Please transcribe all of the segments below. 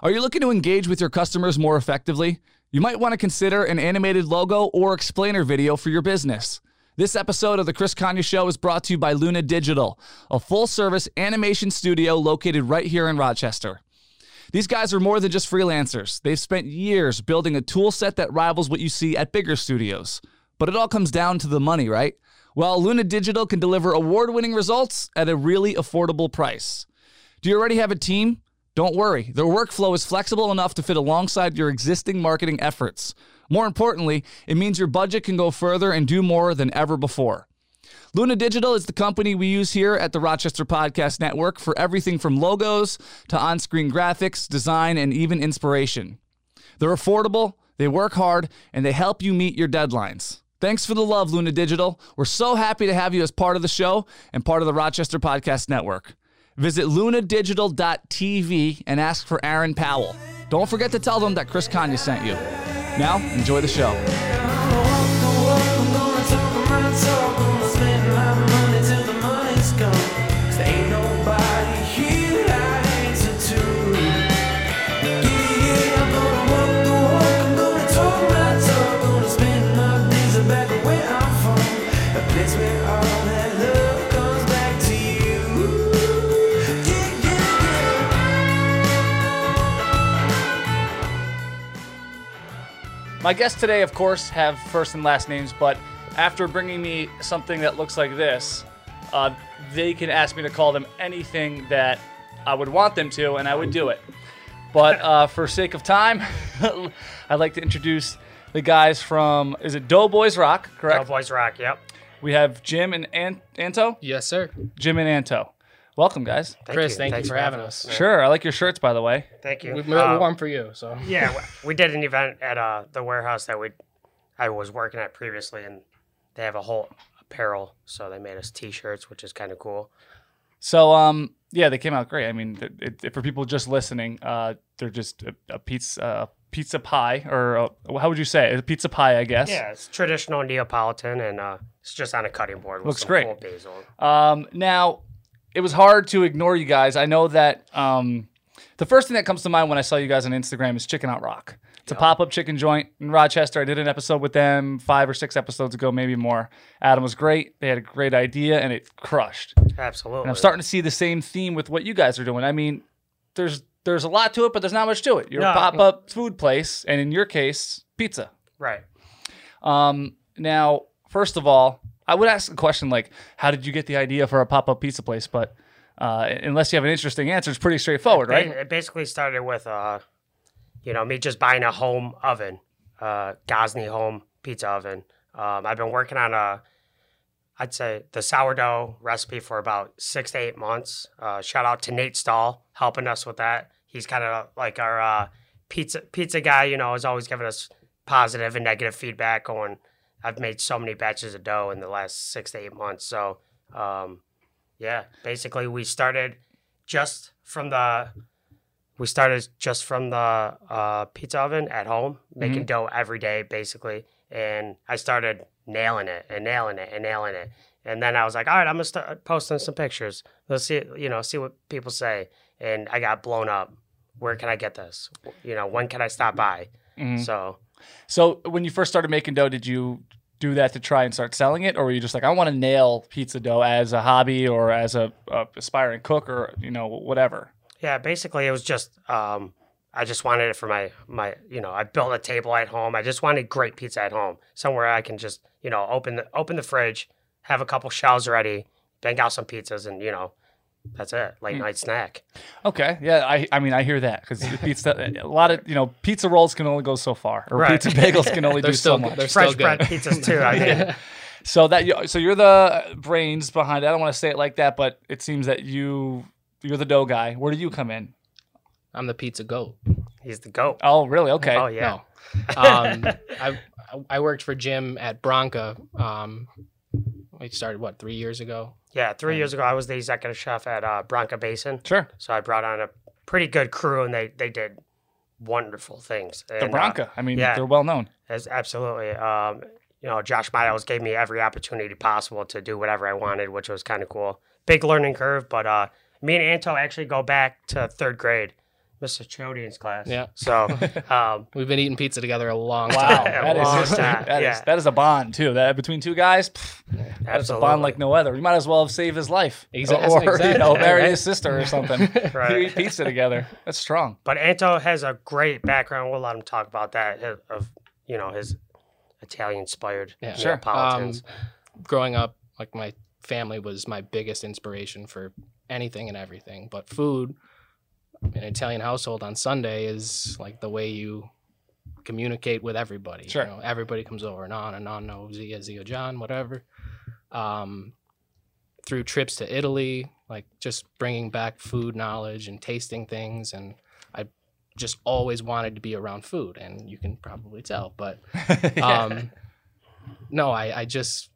Are you looking to engage with your customers more effectively? You might want to consider an animated logo or explainer video for your business. This episode of The Chris Kanye Show is brought to you by Luna Digital, a full service animation studio located right here in Rochester. These guys are more than just freelancers. They've spent years building a tool set that rivals what you see at bigger studios. But it all comes down to the money, right? Well, Luna Digital can deliver award winning results at a really affordable price. Do you already have a team? Don't worry, their workflow is flexible enough to fit alongside your existing marketing efforts. More importantly, it means your budget can go further and do more than ever before. Luna Digital is the company we use here at the Rochester Podcast Network for everything from logos to on screen graphics, design, and even inspiration. They're affordable, they work hard, and they help you meet your deadlines. Thanks for the love, Luna Digital. We're so happy to have you as part of the show and part of the Rochester Podcast Network. Visit lunadigital.tv and ask for Aaron Powell. Don't forget to tell them that Chris Kanye sent you. Now, enjoy the show. My guests today, of course, have first and last names, but after bringing me something that looks like this, uh, they can ask me to call them anything that I would want them to, and I would do it. But uh, for sake of time, I'd like to introduce the guys from, is it Dough Boyz ROC, correct? Cowboys Rock, yep. We have Jim and An- Anto. Yes, sir. Jim and Anto. Welcome, guys. Thank Chris, you. thank Thanks you for having us. Sure, I like your shirts, by the way. Thank you. We, we're Uh, warm for you, so. yeah, we did an event at uh, the warehouse that we I was working at previously, and they have a whole apparel, so they made us T-shirts, which is kind of cool. So, um, yeah, they came out great. I mean, it, it, for people just listening, uh, they're just a, a pizza, uh, pizza pie, or a, how would you say it? A pizza pie, I guess. Yeah, it's traditional Neapolitan, and uh, it's just on a cutting board with Looks some great. cool basil. Um, now, it was hard to ignore you guys. I know that um, the first thing that comes to mind when I saw you guys on Instagram is Chicken Out Rock. It's a pop up chicken joint in Rochester. I did an episode with them five or six episodes ago, maybe more. Adam was great. They had a great idea, and it crushed. Absolutely. And I'm starting to see the same theme with what you guys are doing. I mean, there's there's a lot to it, but there's not much to it. You're No. a pop up food place, and in your case, pizza. right. Um, now, first of all, I would ask a question like, how did you get the idea for a pop up pizza place? But uh, unless you have an interesting answer, it's pretty straightforward, right? It basically started with, uh, you know, me just buying a home oven, uh, Gozney home pizza oven. Um, I've been working on a, I'd say the sourdough recipe for about six to eight months. Uh, shout out to Nate Stahl helping us with that. He's kind of like our uh, pizza pizza guy. You know, is always giving us positive and negative feedback. Going, I've made so many batches of dough in the last six to eight months. So, um, yeah, basically we started just from the we started just from the uh, pizza oven at home, making dough every day, basically. And I started nailing it and nailing it and nailing it. And then I was like, all right, I'm gonna start posting some pictures. Let's see, you know, see what people say. And I got blown up. Where can I get this? You know, when can I stop by? Mhm. So So when you first started making dough, did you do that to try and start selling it, or were you just like, I want to nail pizza dough as a hobby or as a, a aspiring cook or you know whatever? Yeah, basically it was just um, I just wanted it for my my you know I built a table at home. I just wanted great pizza at home, somewhere I can just you know open the open the fridge, have a couple shells ready, bang out some pizzas, and you know that's it, late Hmm. night snack. Okay, yeah, I I mean I hear that because pizza a lot of you know pizza rolls can only go so far, or Right. pizza bagels can only They're do still so good. much. They're Fresh still bread pizzas too. I mean, So that you, so you're the brains behind it. I don't want to say it like that, but it seems that you you're the dough guy. Where do you come in? I'm the pizza goat. he's the goat. Oh, really? Okay. Oh yeah, No. Um, I I worked for Jim at Branca. Um, we started what three years ago. yeah. Three years ago, I was the executive chef at uh, Branca Basin, Sure. so I brought on a pretty good crew, and they they did wonderful things. The And, uh, Branca. I mean, yeah. they're well known. Absolutely. Um, you know, Josh Miles gave me every opportunity possible to do whatever I wanted, which was kind of cool. Big learning curve, but uh, me and Anto actually go back to third grade. Mr. Chodian's class. Yeah. So, um, We've been eating pizza together a long Wow, time. that is, Long history. time, That is- yeah. that is a bond too. That between two guys, pff, that is a bond like no other. You might as well have saved his life, Exa- or you exactly, know, married right? his sister or something. Right. You eat pizza together. That's strong. But Anto has a great background. We'll let him talk about that of- of you know his Italian-inspired Yeah. Sure. Neapolitans. growing up, like my family was my biggest inspiration for anything and everything. But food, in an Italian household on Sunday is like the way you communicate with everybody. Sure. You know, everybody comes over and on and on, no Zia, Zia John, whatever. Um, through trips to Italy, like just bringing back food knowledge and tasting things. And I just always wanted to be around food. And you can probably tell, but um, no, I, I just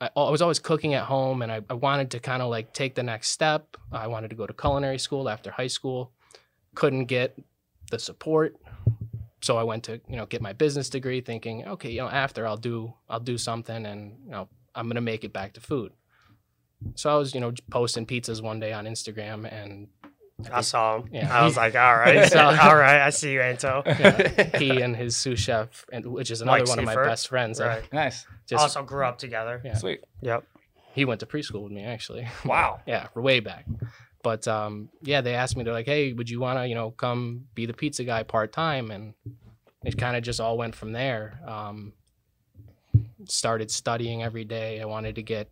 I, I was always cooking at home, and I, I wanted to kind of like take the next step. I wanted to go to culinary school after high school. Couldn't get the support, so I went to you know get my business degree, thinking, okay, you know after I'll do I'll do something, and you know I'm gonna make it back to food. So I was you know posting pizzas one day on Instagram, and I saw him. Yeah. I was like, all right, So- all right, I see you, Anto. yeah, he and his sous chef, and which is another Mike one of my best friends. I Right. nice, just also grew up together. Yeah. sweet. Yep. he went to preschool with me actually. Wow. yeah, way back. But um, yeah, they asked me. They're like, "Hey, would you want to, you know, come be the pizza guy part time?" And it kind of just all went from there. Um, started studying every day. I wanted to get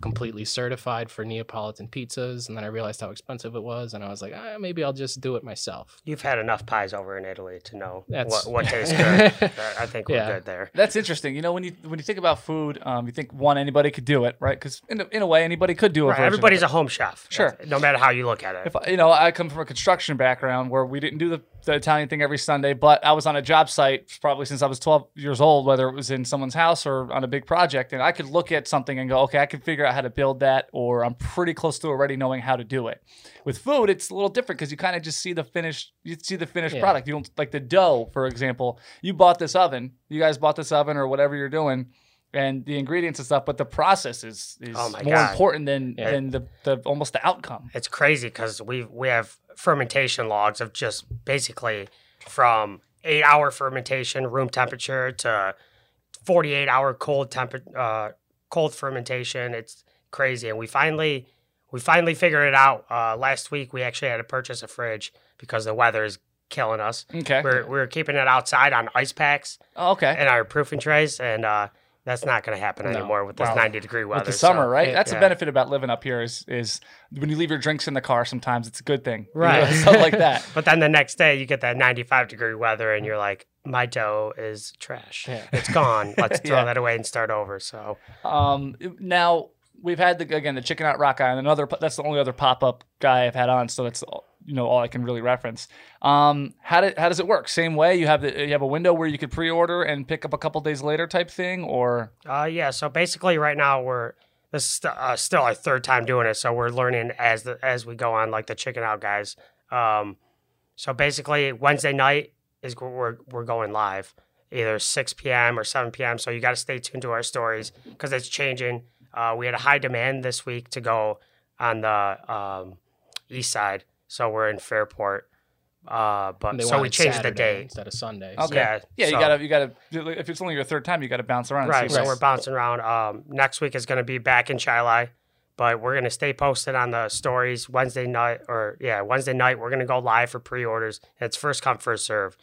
completely certified for Neapolitan pizzas, and then I realized how expensive it was, and I was like, ah, maybe I'll just do it myself. You've had enough pies over in Italy to know That's- what, what tastes good. I think we're Yeah. good there. That's interesting. You know, when you when you think about food, um, you think one anybody could do it, right? Because in a, in a way, anybody could do it. Right, everybody's a home chef. Sure. No matter how you look at it. if you know, I come from a construction background where we didn't do the, the Italian thing every Sunday, but I was on a job site probably since I was 12 years old, whether it was in someone's house or on a big project, and I could look at something and go, okay, I can figure out how to build that, or I'm pretty close to already knowing how to do it. With food, it's a little different because you kind of just see the finished, you see the finished Yeah. product. You don't like the dough, for example. You bought this oven, you guys bought this oven or whatever you're doing. And the ingredients and stuff, but the process is, is Oh more God. important than Yeah. than the, the almost the outcome. it's crazy because we we have fermentation logs of just basically from eight hour fermentation room temperature to 48 hour cold temper uh, cold fermentation it's crazy and we finally we finally figured it out uh, last week we actually had to purchase a fridge because the weather is killing us Okay. we're, we're keeping it outside on ice packs Oh, okay. and our proofing trays and uh, that's not going to happen No. anymore with this Wow. 90 degree weather with the so- summer, right? yeah, That's the yeah. benefit about living up here is is when you leave your drinks in the car. Sometimes it's a good thing, You know, Right. stuff like that. But then the next day you get that 95 degree weather and you're like, my dough is trash. Yeah. It's gone. Let's throw Yeah. that away and start over. So Um, now we've had the again the chicken out rock guy and another. That's the only other pop up guy I've had on, so that's all- you know all I can really reference. Um, how how does it work? Same way you have the you have a window where you could pre order and pick up a couple days later type thing, or uh, yeah, so basically right now we're this is uh, still our third time doing it, so we're learning as the as we go on, like the chicken out guys. Um, so basically Wednesday night is we're we're going live, either 6 p.m. or 7 p.m. So you got to stay tuned to our stories because it's changing. Uh, we had a high demand this week to go on the um, east side, so we're in Fairport. Uh, but so we changed Saturday the date. instead of Sunday. okay, Yeah, yeah, you gotta you gotta if it's only your third time, you gotta bounce around. Right, so what's- we're bouncing around. Um, next week is going to be back in Chili, but we're going to stay posted on the stories Wednesday night, or yeah, Wednesday night. We're going to go live for pre-orders. It's first come, first serve.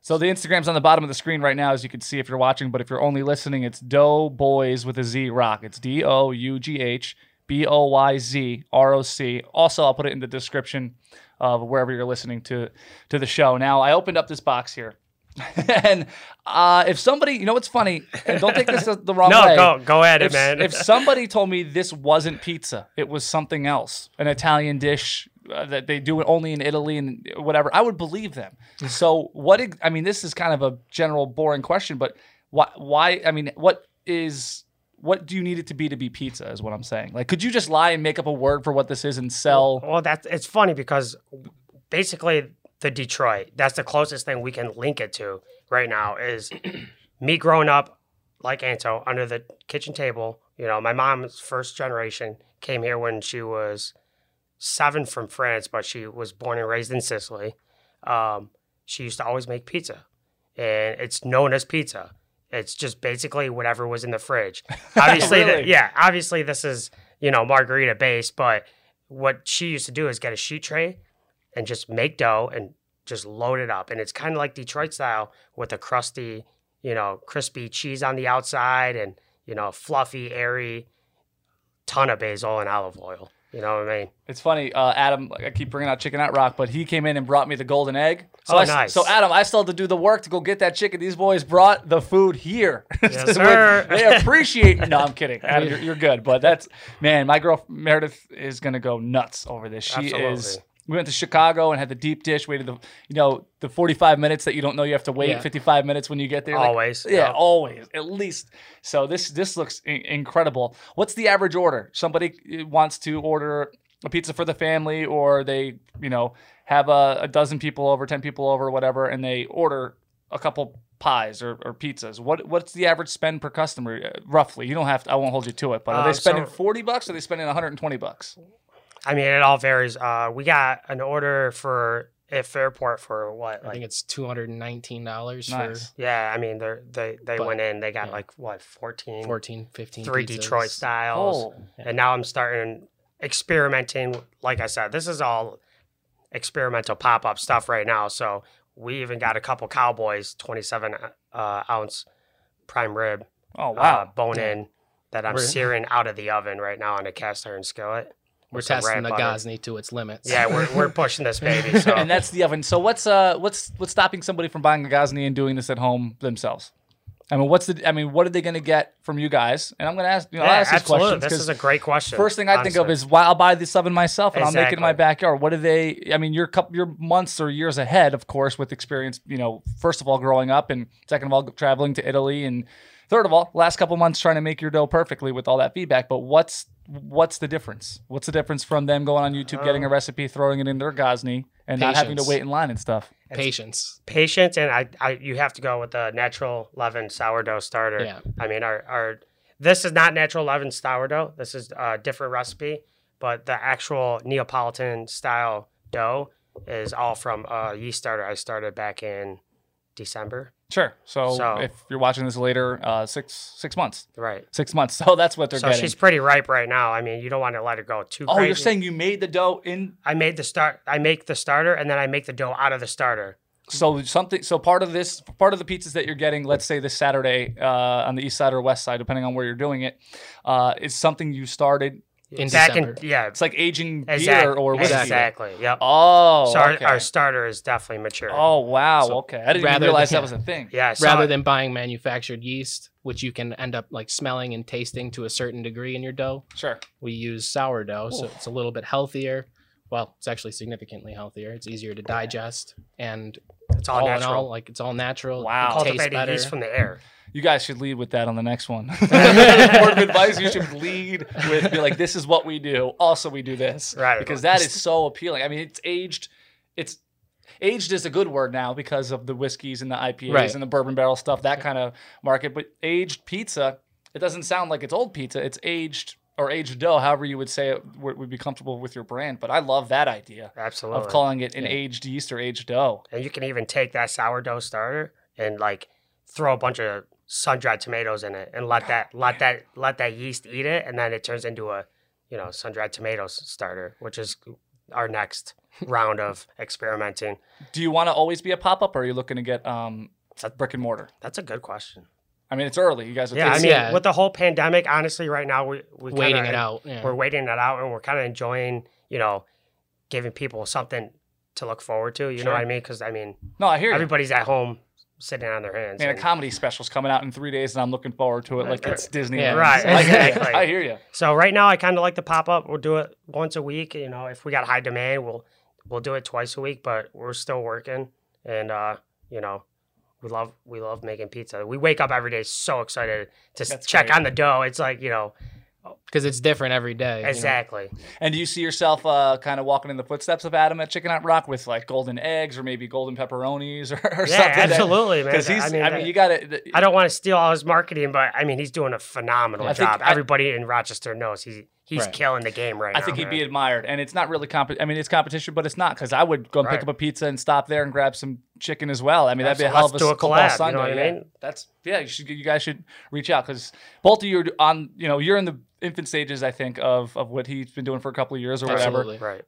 So the Instagram's on the bottom of the screen right now, as you can see if you're watching. But if you're only listening, it's Dough Boys with a Z Rock. It's D O U G H B O Y Z R O C. Also, I'll put it in the description of wherever you're listening to to the show. Now, I opened up this box here, and uh, if somebody, you know, what's funny, and don't take this the the wrong no, way. go go at it, If, man. if somebody told me this wasn't pizza, it was something else, an Italian dish uh, that they do it only in Italy and whatever, I would believe them. So what? I mean, this is kind of a general, boring question, but why? Why? I mean, what is? What do you need it to be to be pizza? Is what I'm saying. Like, could you just lie and make up a word for what this is and sell? well, that's it's funny because basically the Detroit. That's the closest thing we can link it to right now. Is me growing up like Anto under the kitchen table. You know, my mom's first generation came here when she was seven from France, but she was born and raised in Sicily. um, she used to always make pizza, and it's known as pizza. It's just basically whatever was in the fridge. Obviously, the- yeah, obviously this is you know margherita based, but what she used to do is get a sheet tray and just make dough and just load it up, and it's kind of like Detroit style with a crusty, you know, crispy cheese on the outside and you know fluffy, airy, ton of basil and olive oil. You know what I mean? It's funny, uh, Adam. I keep bringing out Chicken Out Rock, but he came in and brought me the golden egg. So Oh, I nice. So Adam, I still had to do the work to go get that chicken. These boys brought the food here. Yes, sir. they appreciate. No, I'm kidding. Adam, you're, you're good, but that's man. My girl Meredith is gonna go nuts over this. She is. We went to Chicago and had the deep dish. Waited the you know the 45 minutes that you don't know you have to wait. Yeah. 55 minutes when you get there. like, Always, yeah, yeah. always at least. So this this looks i- incredible. What's the average order? Somebody uh, wants to order a pizza for the family, or they you know have a, a dozen people over, ten people over, whatever, and they order a couple pies or, or pizzas. What what's the average spend per customer uh, roughly? You don't have to. I won't hold you to it, but are Uh, they spending so- 40 bucks? Or are they spending 120 bucks? I mean, it all varies. Uh, we got an order for at Fairport for what? I Like, think it's two hundred and nineteen dollars Nice. yeah, I mean, they they they But- went in. They got yeah. like what 14, 14, 15 three pizzas. Detroit styles, Oh, and now I'm starting experimenting. Like I said, this is all experimental pop up stuff right now. So we even got a couple Cowboys 27 uh, ounce prime rib oh uh, wow. bone Yeah. in that I'm We're- searing out of the oven right now on a cast iron skillet. We're with testing the butter. Gozney to its limits. Yeah, we're, we're pushing this baby. So and that's the oven. So what's uh what's what's stopping somebody from buying a Gozney and doing this at home themselves? I mean, what's the? I mean, what are they going to get from you guys? And I'm going to ask. You know, I'll yeah, ask these absolutely. questions This 'cause is a great question. First thing I think of is why I'll buy this oven myself and I'll make it in my backyard. What do they? I mean, you're couple, you're months or years ahead, of course, with experience. You know, first of all, growing up, and second of all, traveling to Italy, and third of all, last couple months trying to make your dough perfectly with all that feedback. But what's what's the difference? What's the difference from them going on YouTube, getting a um, recipe, throwing it in their Gozney, and not having to wait in line and stuff? Patience. patience, and I, I, you have to go with the natural leaven sourdough starter. Yeah. I mean, our, our, this is not natural leaven sourdough. This is a different recipe, but the actual Neapolitan style dough is all from a yeast starter I started back in December. Sure. So, So- if you're watching this later, uh, six six months, Right. six months. So that's what they're So getting. she's pretty ripe right now. I mean, you don't want to let her go too oh, crazy. you're saying you made the dough in I made the start. I make the starter, and then I make the dough out of the starter. So something. So part of this, part of the pizzas that you're getting, let's say this Saturday uh, on the east side or west side, depending on where you're doing it, uh, is something you started. In back December. in yeah, It's like aging exact- beer or whiskey. exactly. Yep. Oh, so our, okay. our starter is definitely mature. oh wow. So okay, I didn't even rather realize than- that was a thing. Yeah. So Rather than buying manufactured yeast, which you can end up like smelling and tasting to a certain degree in your dough, Sure. we use sourdough, so it's a little bit healthier. Well, it's actually significantly healthier. It's easier to digest, and it's all, all, in natural. all, like it's all natural. Wow. It tastes Cultivated better. yeast from the air. You guys should lead with that on the next one. Word of advice: You should lead with be like, "This is what we do." Also, we do this, Right. Because that is so appealing. I mean, it's aged. It's aged is a good word now because of the whiskeys and the IPAs Right. and the bourbon barrel stuff, that kind of market. But aged pizza, it doesn't sound like it's old pizza. It's aged or aged dough, however you would say it would would be comfortable with your brand. But I love that idea Absolutely. of calling it an Yeah. aged yeast or aged dough. and you can even take that sourdough starter and like throw a bunch of sun dried tomatoes in it and let that let that let that yeast eat it and then it turns into a you know sun dried tomatoes starter, which is our next round of experimenting. Do you want to always be a pop up, or are you looking to get um, brick and mortar? That's a good question. I mean, it's early. You guys are Yeah, I mean, yeah. with the whole pandemic, honestly, right now we we waiting kinda, it out. Yeah. We're waiting it out, and we're kind of enjoying, you know, giving people something to look forward to. You Sure. know what I mean? Because I mean, No, I hear you. everybody's at home sitting on their hands. Man, a and- comedy special's coming out in three days, and I'm looking forward to it like it's Disney. Yeah. Right, I hear exactly. I hear you. So right now, I kind of like to pop up. We'll do it once a week. You know, if we got high demand, we'll we'll do it twice a week. But we're still working, and uh, you know, we love we love making pizza. We wake up every day so excited to That's check great. on the dough. It's like you know because it's different every day. you know. exactly. And do you see yourself uh, kind of walking in the footsteps of Adam at Chicken Out Rock with like golden eggs or maybe golden pepperonis or, or Yeah, something? absolutely, man. Because he's, I I mean, mean, that- you got to. I don't want to steal all his marketing, but I mean, he's doing a phenomenal I think job. I- Everybody in Rochester knows he he's Right. killing the game right now. I now. think he'd man. be admired, and it's not really comp. I mean, it's competition, but it's not because I would go and pick up a pizza and stop there and grab some chicken as well. I mean, that'd be a hell of a do a football collab, you Sunday. know what I yeah. mean? That's yeah. You should. You guys should reach out because both of you are on. You know, you're in the infant stages, I think, of of what he's been doing for a couple of years or whatever. Right.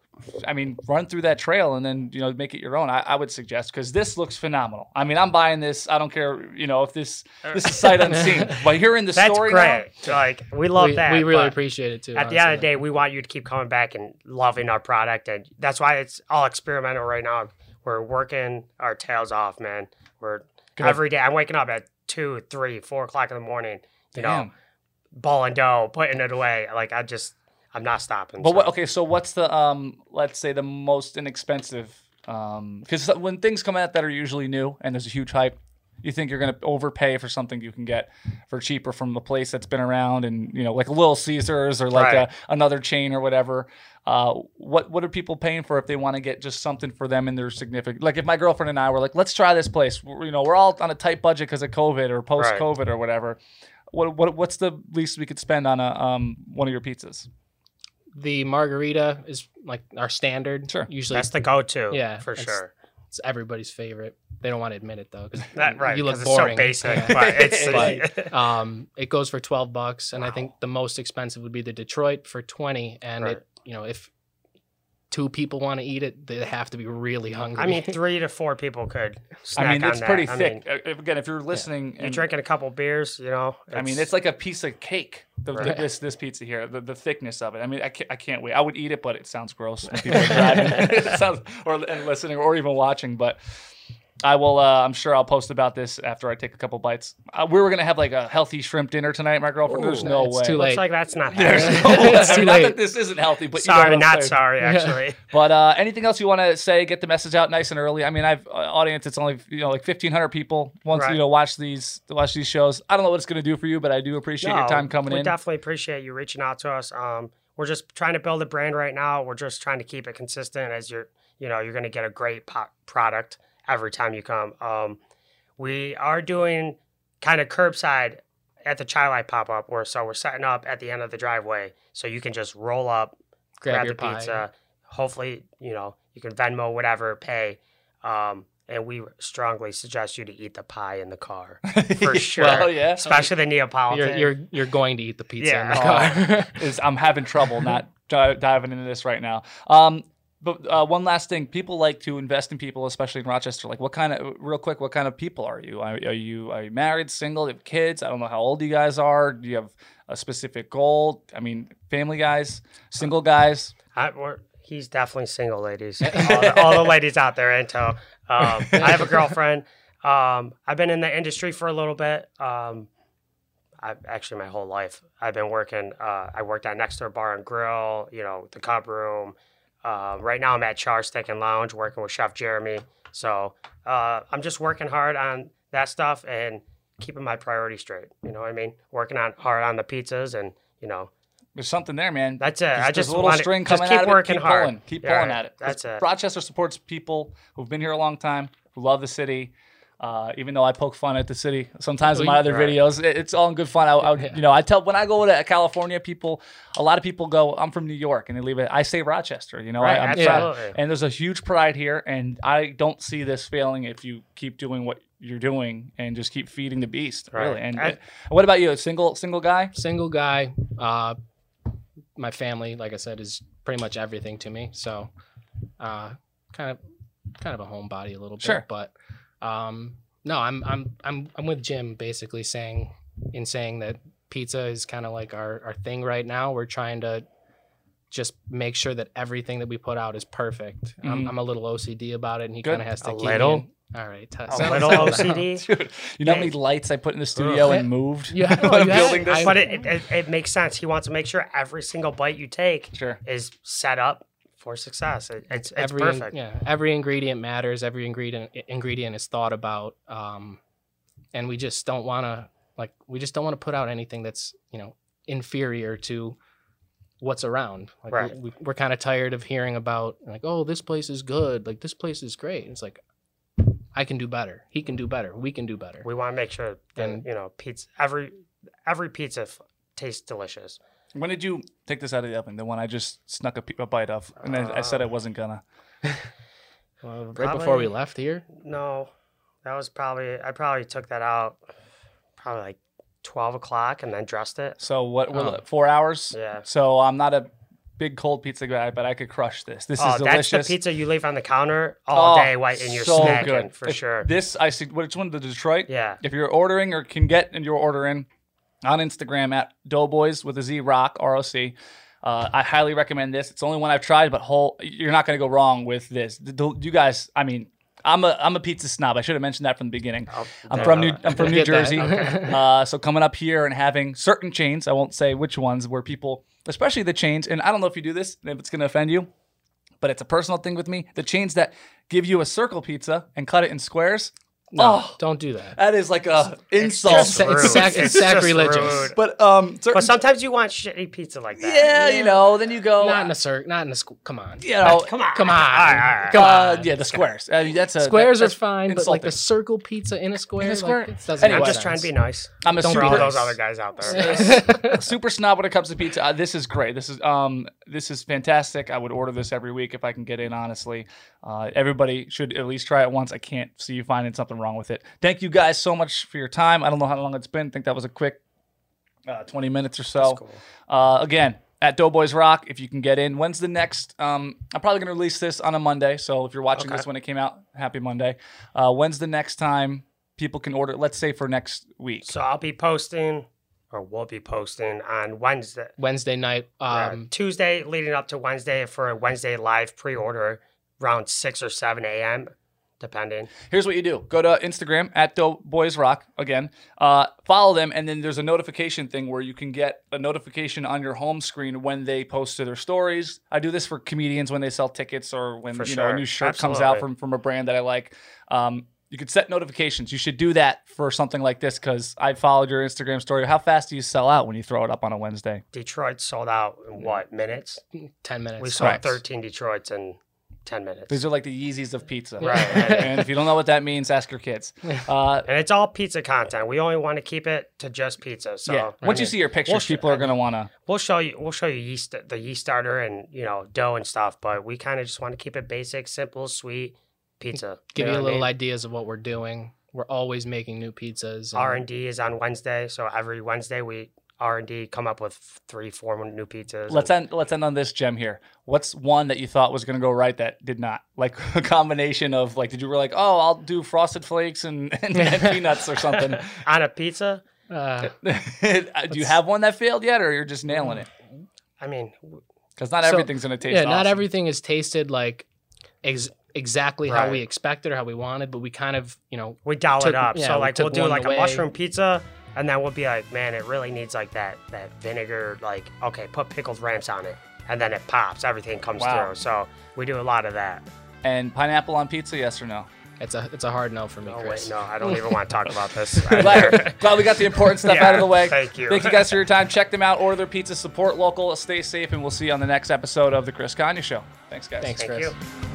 I mean, run through that trail and then you know make it your own. I, I would suggest because this looks phenomenal. I mean, I'm buying this. I don't care, you know, if this this is sight unseen. but hearing the That's story now, great. Like we love we, that. we really appreciate it too. At the end of the day, we want you to keep coming back and loving our product, and that's why it's all experimental right now. We're working our tails off, man. We're Good. every day. I'm waking up at two, three, four o'clock in the morning. You know, Damn. balling dough, putting it away. Like I just, I'm not stopping. But so. what? Okay, so what's the um? Let's say the most inexpensive um, because when things come out that are usually new and there's a huge hype, you think you're gonna overpay for something you can get for cheaper from a place that's been around and you know like Little Caesars or like Right. a, another chain or whatever. Uh, what what are people paying for if they want to get just something for them and their significant? Like if my girlfriend and I were like, let's try this place. We're, you know, we're all on a tight budget because of COVID or post COVID or whatever. What, what what's the least we could spend on a um one of your pizzas? The margherita is like our standard. Sure. Usually, that's the go-to. Yeah, for sure. it's everybody's favorite. They don't want to admit it though, because That right. you look boring. It's so basic, Yeah. but it's But, um, it goes for twelve bucks, and I think the most expensive would be the Detroit for twenty. And Right. it, you know, if two people want to eat it, they have to be really hungry. I mean, three to four people could. Snack I mean, on it's that. pretty I thick. mean, Uh, Again, if you're listening, you're and, drinking a couple beers, you know. I mean, it's like a piece of cake. The, the- Right. this this pizza here, the, the thickness of it. I mean, I can't, I can't wait. I would eat it, but it sounds gross. When people are driving. it sounds or and listening or even watching. But I will. Uh, I'm sure I'll post about this after I take a couple bites. Uh, we were gonna have like a healthy shrimp dinner tonight, my girlfriend. There's no It's way. too looks late. like that's not There's happening. no way. It's I too mean, not that this isn't healthy, but you know sorry, I'm not sorry. Actually, But uh, anything else you want to say? Get the message out nice and early. I mean, I've uh, audience. It's only you know like fifteen hundred people once Right. you know watch these watch these shows. I don't know what it's going to do for you, but I do appreciate your time coming we in. definitely appreciate you reaching out to us. Um, we're just trying to build a brand right now. We're just trying to keep it consistent as you're, you know, you're going to get a great po- product every time you come. Um, we are doing kind of curbside at the Chili pop up, where so we're setting up at the end of the driveway, so you can just roll up, grab, grab, your the pie. pizza. Hopefully, you know, you can Venmo whatever, pay. Um, and we strongly suggest you to eat the pie in the car, for sure. Well, yeah. especially the Neapolitan. You're you're you're going to eat the pizza in the car. is I'm having trouble not diving into this right now. Um, but uh, one last thing, people like to invest in people, especially in Rochester. Like, what kind of, real quick, what kind of people are you? Are, are you are you married, single, you have kids? I don't know how old you guys are. Do you have a specific goal? I mean, family guys, single guys. I, we're, he's definitely single, ladies. all, the, all the ladies out there, Anto. Um, I have a girlfriend. Um, I've been in the industry for a little bit. Um, I actually my whole life. I've been working. Uh, I worked at Next Door Bar and Grill. You know, the Cub Room. Uh, right now, I'm at Char Steak and Lounge working with Chef Jeremy. So uh, I'm just working hard on that stuff and keeping my priorities straight. You know what I mean? Working on hard on the pizzas and you know There's something there, man. that's it. There's, I just a little string just coming keep out of it. working keep hard. pulling, keep Yeah, pulling at it. that's it. Rochester supports people who've been here a long time, who love the city. Uh, even though I poke fun at the city sometimes in my other Right. videos, it- it's all in good fun. I, I would- you know, I tell when I go to California, people, a lot of people go, "I'm from New York," and they leave it. I say Rochester. You know, Right, I, proud. And there's a huge pride here, and I don't see this failing if you keep doing what you're doing and just keep feeding the beast. Right. Really. And I- uh, what about you? A single single guy? Single guy. Uh, my family, like I said, is pretty much everything to me. So, uh, kind of, kind of a homebody a little bit. Sure. But, um, no, I'm I'm I'm I'm with Jim basically saying in saying that pizza is kind of like our our thing right now. We're trying to just make sure that everything that we put out is perfect. I'm, Mhm. I'm a little OCD about it, and he kind of has to A keep me little? in- All right, t- A settle- little settle. OCD. Dude, you know how many lights I put in the studio and moved? Yeah, have- when I'm you building this? I- But it, it, it makes sense. He wants to make sure every single bite you take Sure. is set up for success. It, it's it's every perfect. yeah every ingredient matters every ingredient ingredient is thought about um and we just don't want to like we just don't want to put out anything that's you know inferior to what's around like we- Right. we, we're kind of tired of hearing about like oh this place is good like this place is great it's like i can do better he can do better we can do better We want to make sure that And- you know pizza every every pizza f- tastes delicious. When did you take this out of the oven? The one I just snuck a, pe- a bite of, and then I said I wasn't gonna. Well, right before we left here. No, that was probably I probably took that out probably like twelve o'clock and then dressed it. So what? We're, Oh. Four hours. Yeah. So I'm not a big cold pizza guy, but I could crush this. This oh, is delicious. that's the pizza you leave on the counter all Oh, day, white, and you're so snacking good. for If sure. This I see. Which one? The Detroit. yeah, If you're ordering or can get and you're ordering on Instagram at Doughboys with a Z Rock R O C. Uh, I highly recommend this. It's the only one I've tried, but whole you're not going to go wrong with this. You guys, I mean, I'm a I'm a pizza snob. I should have mentioned that from the beginning. I'm from New. I'm from New. Jersey. Uh, so coming up here and having certain chains, I won't say which ones, where people, especially the chains, and I don't know if you do this, if it's going to offend you, but it's a personal thing with me. The chains that give you a circle pizza and cut it in squares. No, Oh. don't do that. That is like a It's insult. just It's rude. sac- it's just sacrilegious. But um, certain, But sometimes you want shitty pizza like that. yeah, you know, then you go, Not in a circle. Not in a school. Come on. you know, Come on, Come on. All right, all right. Come uh, on. yeah, the squares. I mean, that's a Squares that's are fine, but like the circle pizza in a square, In a square? like, it doesn't Anyway, I'm just trying to be nice. I'm a Don't For super all be those other guys out there. super snob when it comes to pizza. Uh, this is great. This is um this is fantastic. I would order this every week if I can get in. Honestly, uh, everybody should at least try it once. I can't see you finding something wrong with it. Thank you guys so much for your time. I don't know how long it's been. I think that was a quick uh, 20 minutes or so. That's cool. Uh, again, at Dough Boyz ROC, if you can get in. When's the next? Um, I'm probably going to release this on a Monday. So if you're watching Okay. this when it came out, happy Monday. Uh, when's the next time people can order? Let's say for next week. So I'll be posting, or we'll be posting on Wednesday. Wednesday night. Um, Tuesday leading up to Wednesday for a Wednesday live pre-order around 6 or 7 a.m. depending. Here's what you do: go to Instagram at Dough Boyz ROC again, uh, follow them, and then there's a notification thing where you can get a notification on your home screen when they post to their stories. I do this for comedians when they sell tickets or when For you know a new shirt comes out from from a brand that I like. Um, you could set notifications. You should do that for something like this because I followed your Instagram story. How fast do you sell out when you throw it up on a Wednesday? Detroit sold out in what minutes? ten minutes. We sold Correct. 13 Detroits in 10 minutes. These are like the Yeezys of pizza, Right. and if you don't know what that means, ask your kids. Uh, and it's all pizza content. We only want to keep it to just pizza. So yeah. Once you see your pictures, Well, sh- people are gonna wanna. we'll show you we'll show you yeast the yeast starter and you know dough and stuff, but we kind of just want to keep it basic, simple, sweet pizza. Give you know a what I little mean? ideas of what we're doing. We're always making new pizzas. R and D is on Wednesday, so every Wednesday we R and D come up with three, four new pizzas. Let's and- end. Let's end on this gem here. What's one that you thought was going to go right that did not? Like a combination of like, did you were like, oh, I'll do frosted flakes and, and, and peanuts or something? on a pizza. Uh, do you have one that failed yet, or you're just nailing it? I mean, Because not So, everything's going to taste. yeah, not everything is tasted like ex- exactly how we expected or how we wanted, but we kind of, you know, we dial Took- it up. yeah, so like we'll do like a away. mushroom pizza, and then we'll be like, man, it really needs like that that vinegar. Like, okay, put pickled ramps on it, and then it pops. Everything comes Wow. through. So we do a lot of that. And pineapple on pizza, yes or no? it's a it's a hard no for me, Oh Chris. wait, no, I don't even want to talk about this. glad, glad we got the important stuff Yeah, out of the way. thank you. Thank you guys for your time. Check them out. Order their pizza. Support local. Stay safe, and we'll see you on the next episode of the Chris Kanye Show. Thanks, guys. Thanks, Thank Chris. you.